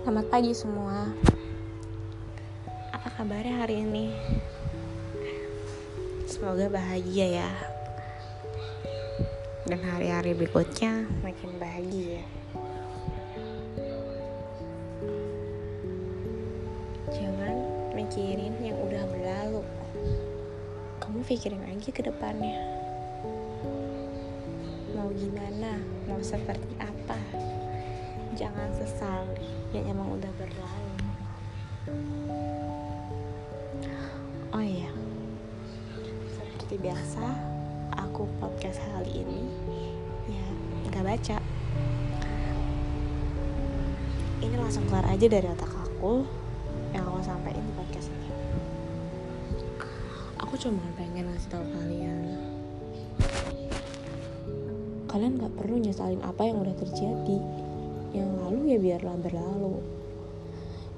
Selamat pagi semua. Apa kabarnya hari ini? Semoga bahagia ya. Dan hari-hari berikutnya makin bahagia. Jangan mikirin yang udah berlalu. Kamu pikirin aja ke depannya. Mau gimana? Mau seperti apa? Jangan sesali yang emang udah berlalu. Oh iya. Seperti biasa aku podcast kali ini ya nggak baca. Ini langsung keluar aja dari otak aku yang aku sampaikan di podcast ini. Aku cuma pengen ngasih tahu kalian. Kalian nggak perlu nyesalin apa yang udah terjadi yang lalu ya biarlah berlalu.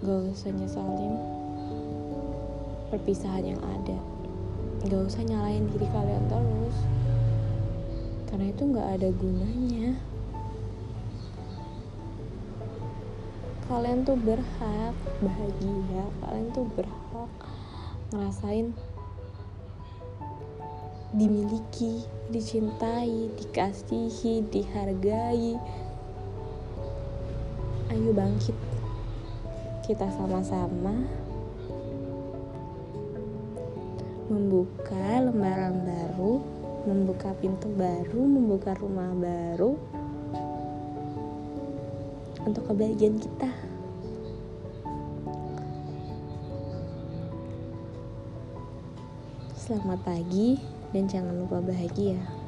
Gak usah nyesalin perpisahan yang ada. Gak usah nyalain diri kalian terus. Karena itu gak ada gunanya. Kalian tuh berhak bahagia. Kalian tuh berhak ngerasain dimiliki, dicintai, dikasihi, dihargai, ayo bangkit. Kita sama-sama membuka lembaran baru membuka pintu baru membuka rumah baru untuk kebahagiaan kita. Selamat pagi dan jangan lupa bahagia